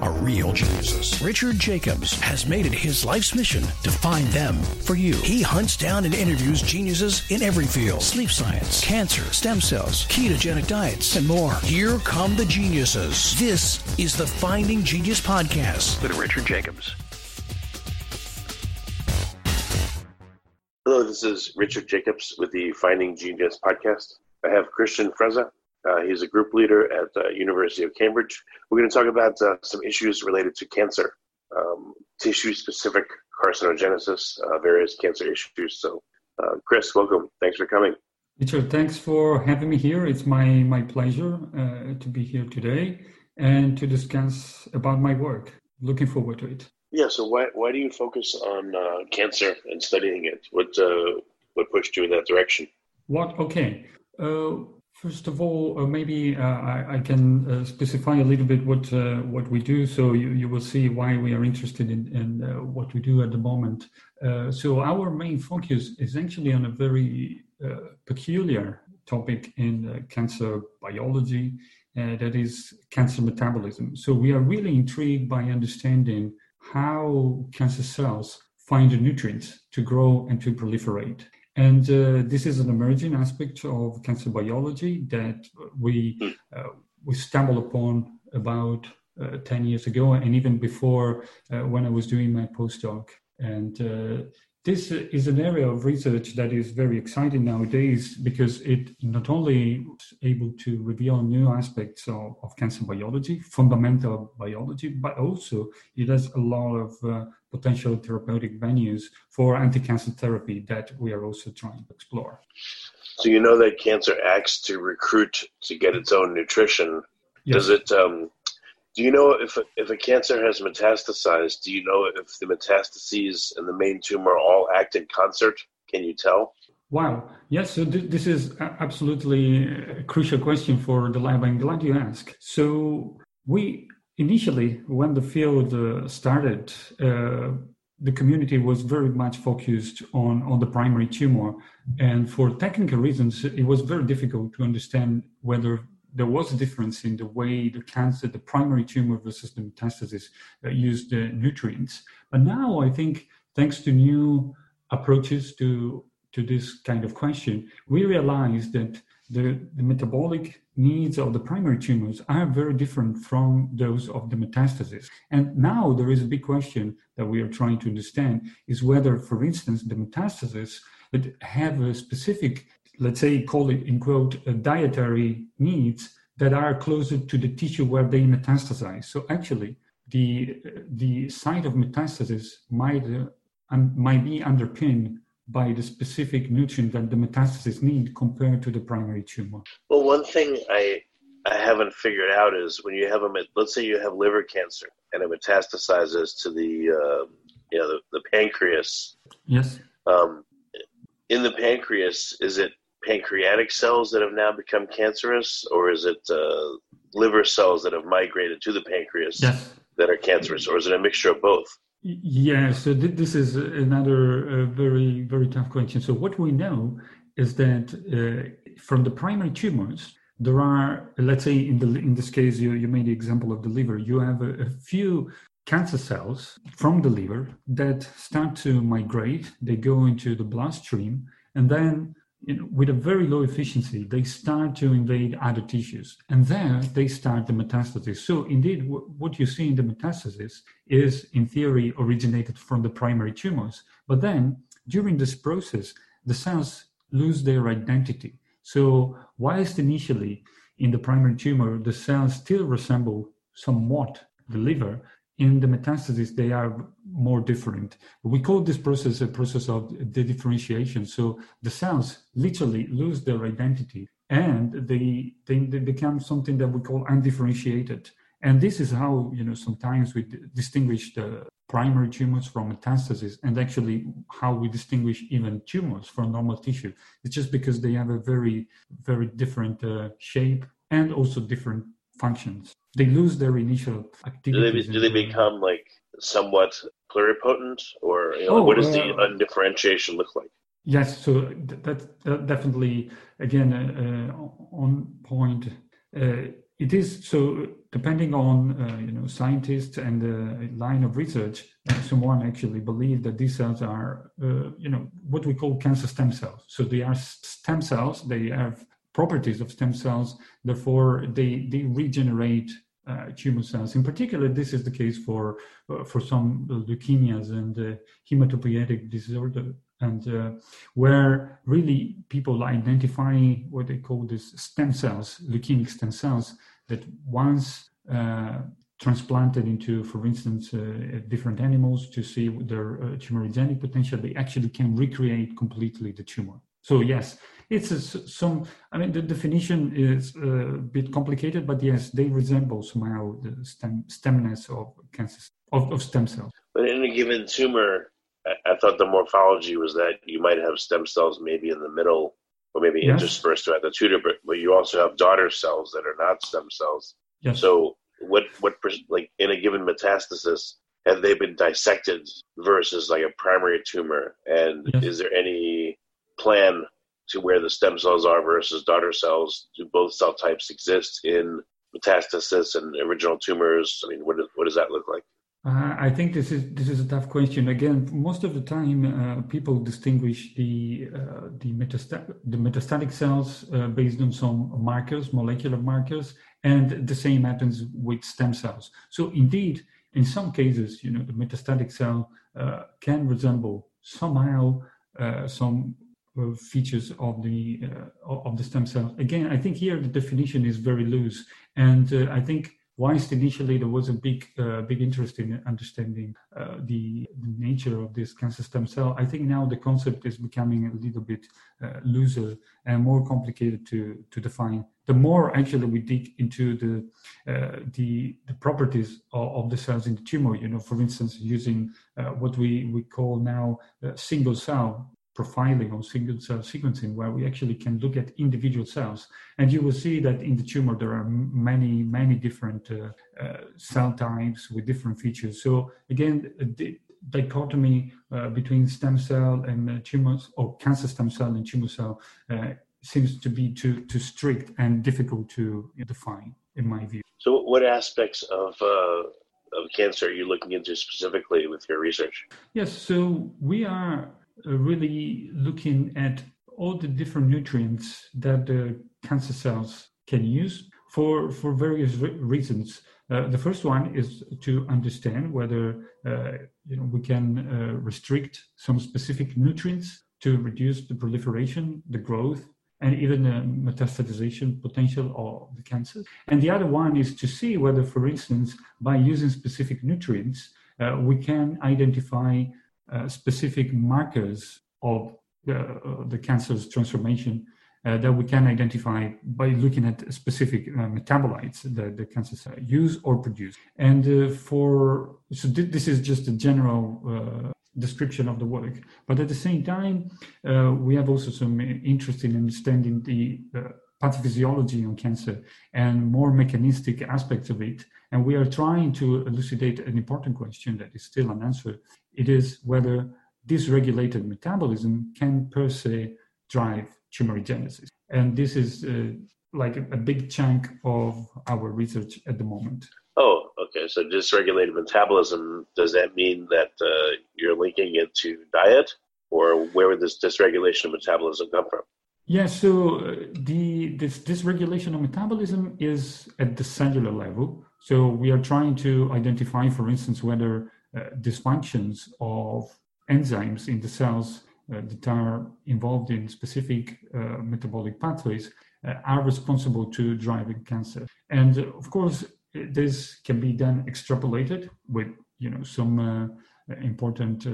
are real geniuses. Richard Jacobs has made it his life's mission to find them for you. He hunts down and interviews geniuses in every field sleep science, cancer, stem cells, ketogenic diets, and more. Here come the geniuses. This is the Finding Genius Podcast. With Richard Jacobs. Hello, this is Richard Jacobs with the Finding Genius podcast. I have Christian Frezza. Uh, he's a group leader at uh, University of Cambridge. We're going to talk about uh, some issues related to cancer, um, tissue-specific carcinogenesis, uh, various cancer issues. So, uh, Chris, welcome. Thanks for coming. Richard, thanks for having me here. It's my my pleasure uh, to be here today and to discuss about my work. Looking forward to it. Yeah. So, why why do you focus on uh, cancer and studying it? What uh, what pushed you in that direction? What? Okay. Uh, first of all, uh, maybe uh, I, I can uh, specify a little bit what uh, what we do, so you, you will see why we are interested in, in uh, what we do at the moment. Uh, so our main focus is actually on a very peculiar topic in cancer biology, that is cancer metabolism. So we are really intrigued by understanding how cancer cells find the nutrients to grow and to proliferate. And uh, this is an emerging aspect of cancer biology that we uh, we stumbled upon about uh, 10 years ago, and even before uh, when I was doing my postdoc. And uh, this is an area of research that is very exciting nowadays because it not only is able to reveal new aspects of, of cancer biology, fundamental biology, but also it has a lot of uh, potential therapeutic venues for anti-cancer therapy that we are also trying to explore. So, you know that cancer acts to recruit to get its own nutrition. Does it? Um, do you know if if a cancer has metastasized? Do you know if the metastases and the main tumor all act in concert? Can you tell? Wow. Yes. So th- this is absolutely a crucial question for the lab. I'm glad you asked. So we initially, when the field uh, started, uh, the community was very much focused on on the primary tumor, and for technical reasons, it was very difficult to understand whether there was a difference in the way the cancer, the primary tumor versus the metastasis, uh, used the nutrients. But now I think, thanks to new approaches to to this kind of question, we realize that the, the metabolic needs of the primary tumors are very different from those of the metastasis. And now there is a big question that we are trying to understand is whether, for instance, the metastasis that have a specific, let's say, call it in quote, uh, dietary needs that are closer to the tissue where they metastasize. So actually, the the site of metastasis might uh, un, might be underpinned by the specific nutrient that the metastasis need compared to the primary tumor. Well, one thing I I haven't figured out is when you have a let's say you have liver cancer and it metastasizes to the uh, you know the, the pancreas. Yes. Um, in the pancreas, is it pancreatic cells that have now become cancerous, or is it uh, liver cells that have migrated to the pancreas Yes. that are cancerous, or is it a mixture of both? Yeah, so th- this is another uh, very, very tough question. So, what we know is that uh, from the primary tumors, there are, let's say, in the in this case, you, you made the example of the liver. You have a, a few cancer cells from the liver that start to migrate. They go into the bloodstream, and then you know, with a very low efficiency, they start to invade other tissues, and there they start the metastasis. So, indeed, w- what you see in the metastasis is, in theory, originated from the primary tumors. But then, during this process, the cells lose their identity. So, whilst initially in the primary tumor, the cells still resemble somewhat the liver, in the metastasis, they are more different. We call this process a process of dedifferentiation. So the cells literally lose their identity and they, they, they become something that we call undifferentiated. And this is how, you know, sometimes we distinguish the primary tumors from metastasis and actually how we distinguish even tumors from normal tissue. It's just because they have a very, very different uh, shape and also different functions. They lose their initial activity. Do they, do they become like somewhat pluripotent, or you know, oh, what does uh, the undifferentiation look like? Yes, so that, that definitely again uh, uh, on point. Uh, it is so depending on uh, you know scientists and the line of research. Someone actually believe that these cells are uh, you know what we call cancer stem cells. So they are stem cells. They have properties of stem cells. Therefore, they they regenerate uh, tumor cells. In particular, this is the case for uh, for some leukemias and uh, hematopoietic disorder, and uh, where really people identify what they call these stem cells, leukemic stem cells, that once uh, transplanted into, for instance, uh, different animals to see their tumorigenic potential, they actually can recreate completely the tumor. So yes, it's a, some. I mean, the definition is uh, a bit complicated, but yes, they resemble somehow the stem, stemness of cancer of, of stem cells. But in a given tumor, I, I, thought the morphology was that you might have stem cells maybe in the middle, or maybe yes. interspersed throughout the tumor, but, but you also have daughter cells that are not stem cells. Yes. So what what like in a given metastasis have they been dissected versus like a primary tumor and yes. is there any plan to where the stem cells are versus daughter cells? Do both cell types exist in metastasis and original tumors? I mean, what, what does that look like? Uh, I think this is this is a tough question. Again, most of the time, uh, people distinguish the uh, the, the metastatic cells uh, based on some markers, molecular markers, and the same happens with stem cells. So, indeed, in some cases, you know, the metastatic cell uh, can resemble somehow uh, some features of the uh, of the stem cell. Again, I think here the definition is very loose, and uh, I think whilst initially there was a big uh, big interest in understanding uh, the, the, nature of this cancer stem cell, I think now the concept is becoming a little bit uh, looser and more complicated to to define. The more actually we dig into the the, the properties of, of, the cells in the tumor, you know, for instance, using what we we call now single cell profiling or single cell sequencing where we actually can look at individual cells. And you will see that in the tumor there are many many different uh, uh, cell types with different features. So again the dichotomy uh, between stem cell and uh, tumors or cancer stem cell and tumor cell uh, seems to be too too strict and difficult to define in my view. So what aspects of uh, of cancer are you looking into specifically with your research? Yes so we are uh, really looking at all the different nutrients that the cancer cells can use for, for various re- reasons. Uh, the first one is to understand whether uh, you know, we can uh, restrict some specific nutrients to reduce the proliferation, the growth, and even the metastatization potential of the cancer. And the other one is to see whether, for instance, by using specific nutrients, uh, we can identify uh, specific markers of uh, the cancer's transformation uh, that we can identify by looking at specific uh, metabolites that the cancer cells use or produce. And uh, for so th- this is just a general uh, description of the work, but at the same time, we have also some interest in understanding the pathophysiology on cancer and more mechanistic aspects of it. And we are trying to elucidate an important question that is still unanswered. It is whether dysregulated metabolism can per se drive tumorigenesis. And this is uh, like a, big chunk of our research at the moment. Oh, okay. So dysregulated metabolism, does that mean that uh, you're linking it to diet? Or where would this dysregulation of metabolism come from? Yeah, so uh, the this dysregulation of metabolism is at the cellular level. So we are trying to identify, for instance, whether uh, dysfunctions of enzymes in the cells uh, that are involved in specific uh, metabolic pathways uh, are responsible to driving cancer. And of course, this can be then extrapolated with you know some uh, important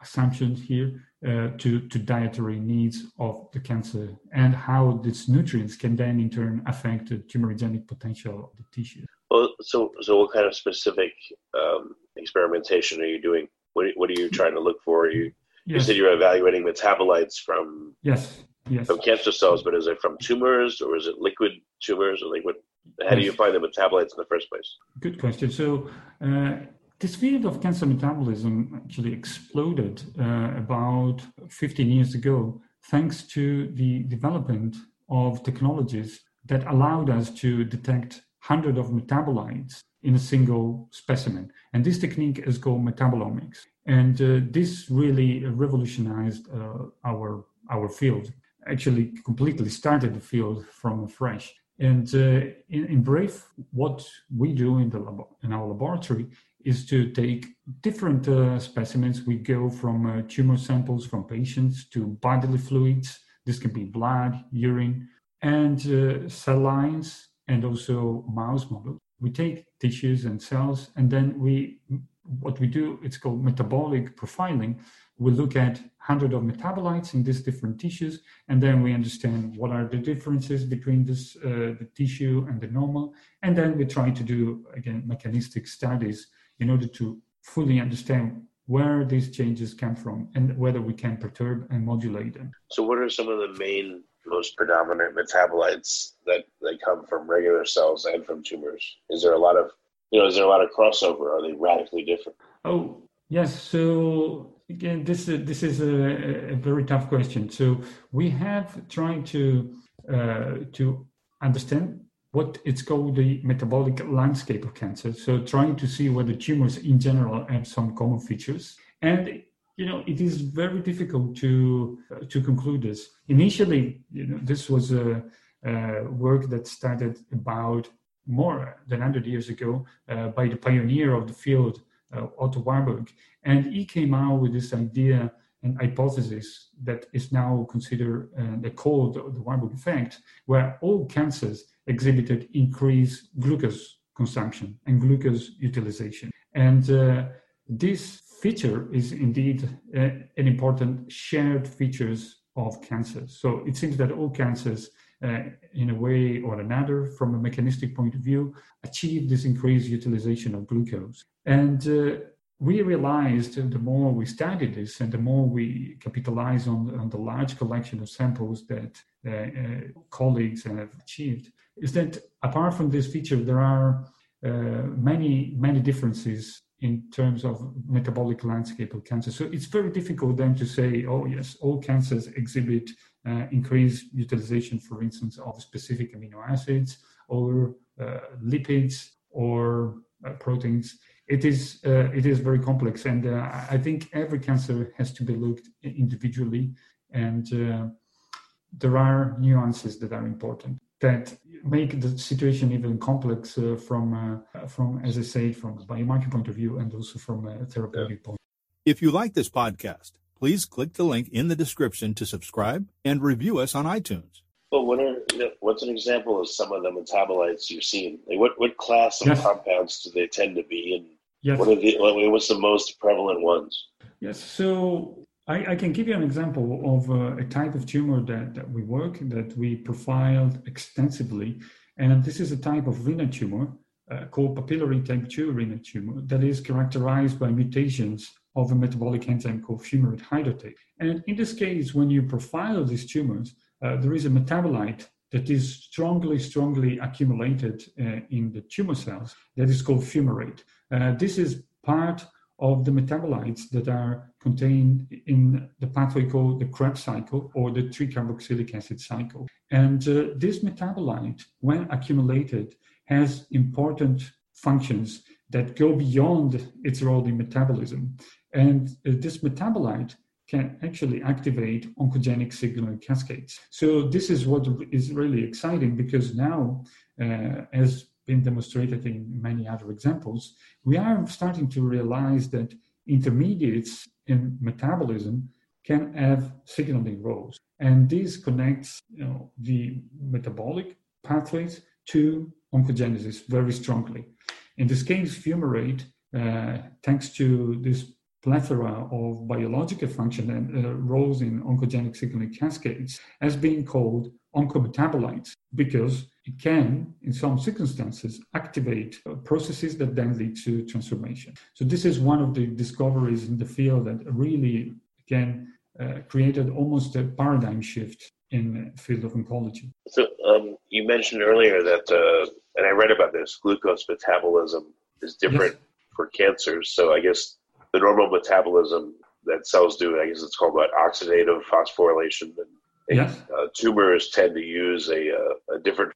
assumptions here to, to dietary needs of the cancer and how these nutrients can then in turn affect the tumorigenic potential of the tissue. Well, so so what kind of specific um, experimentation are you doing? What are, what are you trying to look for? You yes. you said you're evaluating metabolites from yes yes from cancer cells, but is it from tumors or is it liquid tumors or like what? How do you find the metabolites in the first place? Good question. So, uh, this field of cancer metabolism actually exploded uh, about 15 years ago, thanks to the development of technologies that allowed us to detect hundreds of metabolites in a single specimen. And this technique is called metabolomics. And uh, this really revolutionized uh, our, our field, actually completely started the field from fresh. And uh, in, in, brief, what we do in, the lab- in our laboratory is to take different uh, specimens. We go from uh, tumor samples from patients to bodily fluids. This can be blood, urine, and uh, cell lines, and also mouse models. We take tissues and cells, and then we what we do it's called metabolic profiling we look at hundred of metabolites in these different tissues and then we understand what are the differences between this uh, the tissue and the normal and then we try to do again mechanistic studies in order to fully understand where these changes come from and whether we can perturb and modulate them so what are some of the main most predominant metabolites that, that come from regular cells and from tumors is there a lot of you know, is there a lot of crossover? Are they radically different? Oh, yes. So again, this uh, this is a, a, very tough question. So we have tried to uh, to understand what it's called the metabolic landscape of cancer. So trying to see whether tumors in general have some common features, and you know it is very difficult to uh, to conclude this. Initially, you know, this was a, a work that started about more than 100 years ago uh, by the pioneer of the field, uh, Otto Warburg. And he came out with this idea and hypothesis that is now considered uh, called the Warburg effect, where all cancers exhibited increased glucose consumption and glucose utilization. And uh, this feature is indeed uh, an important shared features of cancers. So it seems that all cancers uh, in a way or another, from a mechanistic point of view, achieve this increased utilization of glucose. And uh, we realized the more we studied this and the more we capitalize on, on the large collection of samples that uh, uh, colleagues have achieved, is that apart from this feature, there are uh, many, many differences in terms of metabolic landscape of cancer. So it's very difficult then to say, oh, yes, all cancers exhibit uh, increased utilization, for instance, of specific amino acids or uh, lipids or uh, proteins. It is, uh, it is very complex. And uh, I think every cancer has to be looked individually. And uh, there are nuances that are important that make the situation even complex uh, from, uh, from, as I say, from a biomarker point of view and also from a therapeutic point. If you like this podcast, please click the link in the description to subscribe and review us on iTunes. Well, what are what's an example of some of the metabolites you've seen? Like what what class of yes. compounds do they tend to be, and yes. what are the what's the most prevalent ones? Yes, so I, I, can give you an example of uh, a type of tumor that, that we work, that we profiled extensively. And this is a type of renal tumor uh, called papillary type 2 renal tumor that is characterized by mutations of a metabolic enzyme called fumarate hydratase. And in this case, when you profile these tumors, uh, there is a metabolite that is strongly, strongly accumulated uh, in the tumor cells that is called fumarate. Uh, this is part of the metabolites that are contained in the pathway called the Krebs cycle or the tricarboxylic acid cycle. And uh, this metabolite, when accumulated, has important functions that go beyond its role in metabolism. And uh, this metabolite can actually activate oncogenic signaling cascades. So this is what is really exciting because now, uh, as been demonstrated in many other examples, we are starting to realize that intermediates in metabolism can have signaling roles. And this connects you know, the metabolic pathways to oncogenesis very strongly. In this case, fumarate, uh, thanks to this plethora of biological function and uh, roles in oncogenic signaling cascades, has been called oncometabolites because it can, in some circumstances, activate processes that then lead to transformation. So this is one of the discoveries in the field that really, again, uh, created almost a paradigm shift in the field of oncology. So um, you mentioned earlier that uh, and I read about this. Glucose metabolism is different yes. for cancers. So I guess the normal metabolism that cells do, I guess it's called what oxidative phosphorylation. And yes. uh, tumors tend to use a, uh, a different.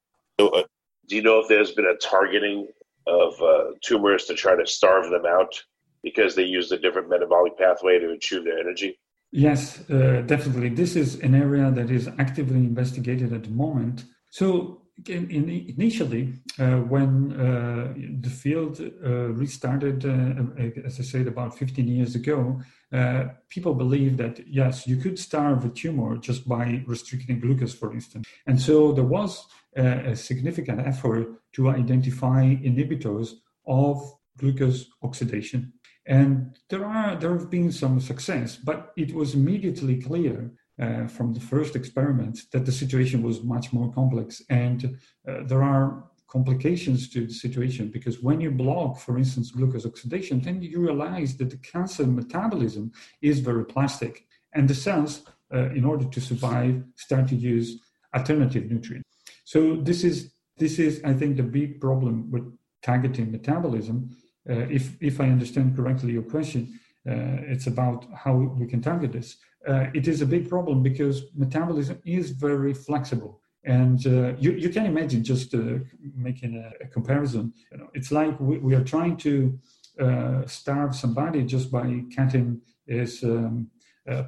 Do you know if there's been a targeting of uh, tumors to try to starve them out because they use a different metabolic pathway to achieve their energy? Yes, uh, definitely. This is an area that is actively investigated at the moment. So, in, in, initially, uh, when uh, the field uh, restarted, uh, as I said, about 15 years ago, uh, people believed that yes, you could starve a tumor just by restricting glucose, for instance. And so there was a significant effort to identify inhibitors of glucose oxidation and there are there have been some success, but it was immediately clear uh, from the first experiments that the situation was much more complex, and uh, there are complications to the situation because when you block, for instance, glucose oxidation, then you realize that the cancer metabolism is very plastic, and the cells, uh, in order to survive, start to use alternative nutrients. So this is this is, I think, the big problem with targeting metabolism uh, if if I understand correctly your question, uh, it's about how we can target this. Uh, it is a big problem because metabolism is very flexible. And uh, you, you can imagine just uh, making a, a, comparison. You know, it's like we, we are trying to uh, starve somebody just by cutting his um,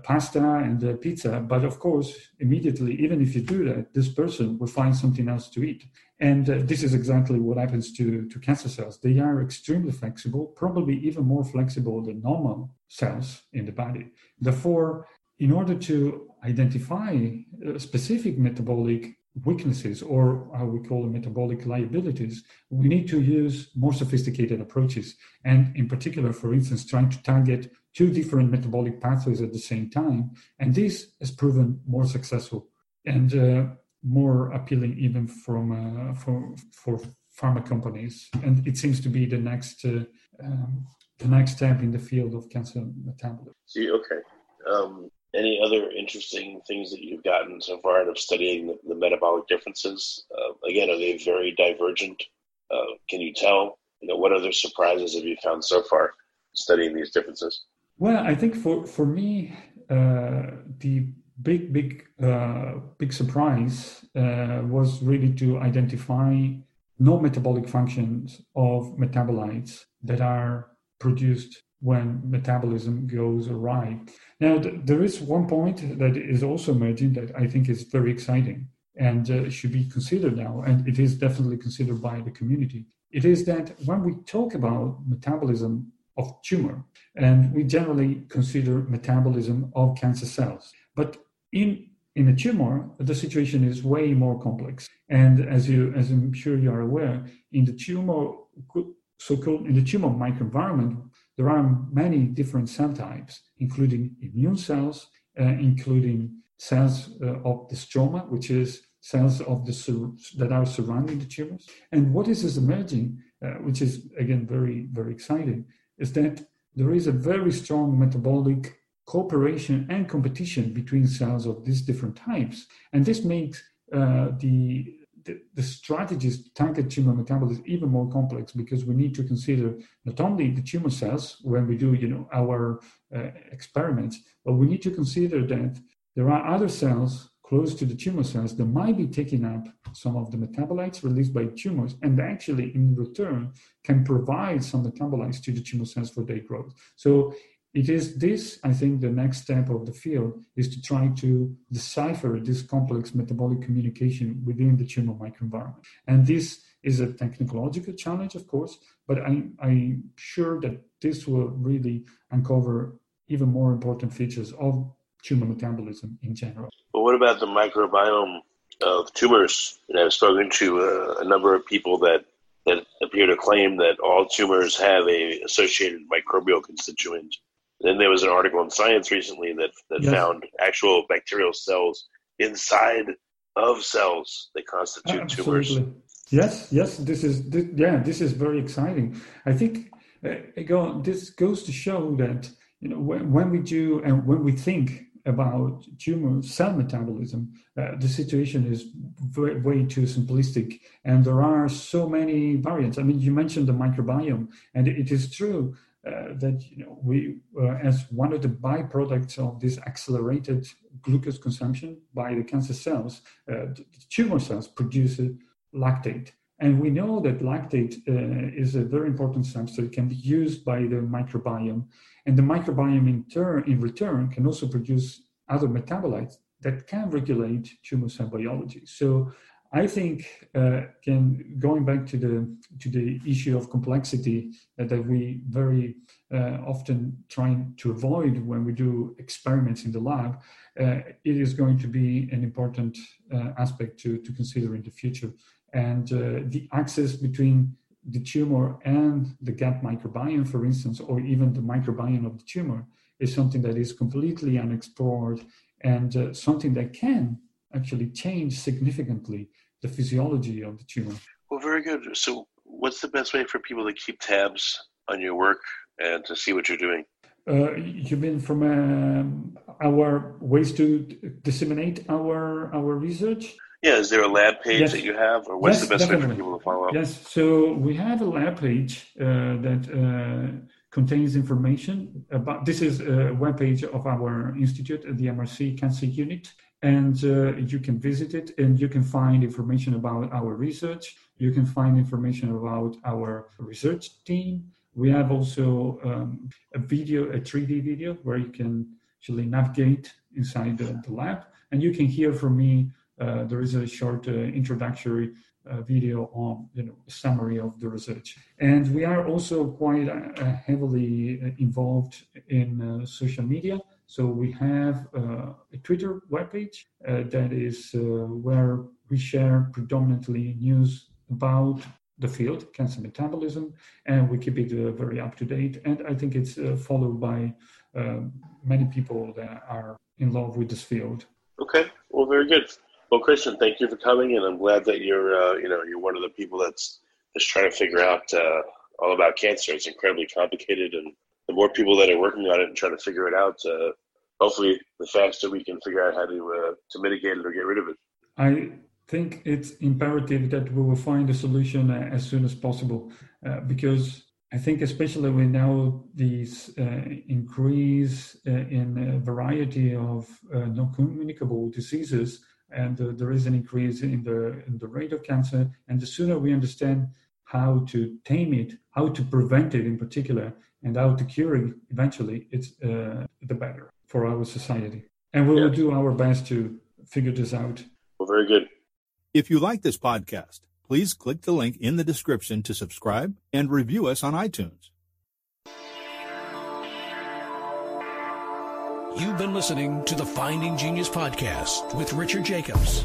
pasta and pizza. But of course, immediately, even if you do that, this person will find something else to eat. And uh, this is exactly what happens to, to cancer cells. They are extremely flexible, probably even more flexible than normal cells in the body. Therefore, in order to identify uh, specific metabolic weaknesses or how we call them metabolic liabilities, we need to use more sophisticated approaches. And in particular, for instance, trying to target two different metabolic pathways at the same time. And this has proven more successful. And uh, more appealing even from uh, for for pharma companies, and it seems to be the next uh, um, the next step in the field of cancer metabolism. See, okay. Um, any other interesting things that you've gotten so far out of studying the, the metabolic differences? Uh, again, are they very divergent? Uh, can you tell? You know, what other surprises have you found so far studying these differences? Well, I think for for me, uh, the big, big, uh, big surprise uh, was really to identify no metabolic functions of metabolites that are produced when metabolism goes awry. Now, th- there is one point that is also emerging that I think is very exciting and uh, should be considered now, and it is definitely considered by the community. It is that when we talk about metabolism of tumor, and we generally consider metabolism of cancer cells. But in in a tumor, the situation is way more complex. And as you, as I'm sure you are aware, in the tumor, so-called in the tumor microenvironment, there are many different cell types, including immune cells, uh, including cells uh, of the stroma, which is cells of the sur- that are surrounding the tumors. And what is, is emerging, uh, which is again very very exciting, is that there is a very strong metabolic cooperation and competition between cells of these different types. And this makes uh, the, the, strategies to target tumor metabolism is even more complex because we need to consider not only the tumor cells when we do you know our uh, experiments, but we need to consider that there are other cells close to the tumor cells that might be taking up some of the metabolites released by tumors and actually in return can provide some metabolites to the tumor cells for their growth. So it is this, I think, the next step of the field is to try to decipher this complex metabolic communication within the tumor microenvironment. And this is a technological challenge, of course, but I, I'm sure that this will really uncover even more important features of tumor metabolism in general. But what about the microbiome of tumors? And I've spoken to uh, a number of people that that appear to claim that all tumors have a associated microbial constituent then there was an article in Science recently that, that yes. found actual bacterial cells inside of cells that constitute Absolutely. tumors. Yes, yes, this is this, yeah, this is very exciting. I think uh, go, this goes to show that you know when, when we do and when we think about tumor cell metabolism, uh, the situation is way, way, too simplistic, and there are so many variants. I mean, you mentioned the microbiome, and it is true uh, that you know we, uh, as one of the byproducts of this accelerated glucose consumption by the cancer cells, uh, the tumor cells produce lactate. And we know that lactate uh, is a very important substance. Can be used by the microbiome, and the microbiome in turn, in return, can also produce other metabolites that can regulate tumor cell biology. So I think, uh, again, going back to the to the issue of complexity uh, that we very uh, often trying to avoid when we do experiments in the lab, uh, it is going to be an important uh, aspect to to consider in the future. And uh, the access between the tumor and the gut microbiome, for instance, or even the microbiome of the tumor, is something that is completely unexplored and something that can actually change significantly the physiology of the tumor. Well, very good. So, what's the best way for people to keep tabs on your work and to see what you're doing? Uh, you mean from um, our ways to disseminate our our research? Yeah, is there a lab page yes. that you have, or what's yes, the best definitely. way for people to follow up? Yes, so we have a lab page uh, that uh, contains information about. This is a web page of our institute at the MRC Cancer Unit, and uh, you can visit it, and you can find information about our research. You can find information about our research team. We have also um, a video, a 3D video, where you can actually navigate inside the, the lab, and you can hear from me uh, there is a short uh, introductory uh, video on you know summary of the research and we are also quite heavily involved in social media so we have a twitter webpage that is where we share predominantly news about the field, cancer metabolism, and we keep it uh, very up to date. And I think it's uh, followed by uh, many people that are in love with this field. Okay, well, very good. Well, Christian, thank you for coming, and I'm glad that you're, uh, you know, you're one of the people that's that's trying to figure out uh, all about cancer. It's incredibly complicated, and the more people that are working on it and trying to figure it out, uh, hopefully, the faster we can figure out how to uh, to mitigate it or get rid of it. I think it's imperative that we will find a solution uh, as soon as possible, uh, because I think especially with now these uh, increase uh, in variety of non-communicable diseases, and there is an increase in the in the rate of cancer. And the sooner we understand how to tame it, how to prevent it in particular, and how to cure it eventually, it's uh, the better for our society. And we will do our best to figure this out. Well, very good. If you like this podcast, please click the link in the description to subscribe and review us on iTunes. You've been listening to the Finding Genius podcast with Richard Jacobs.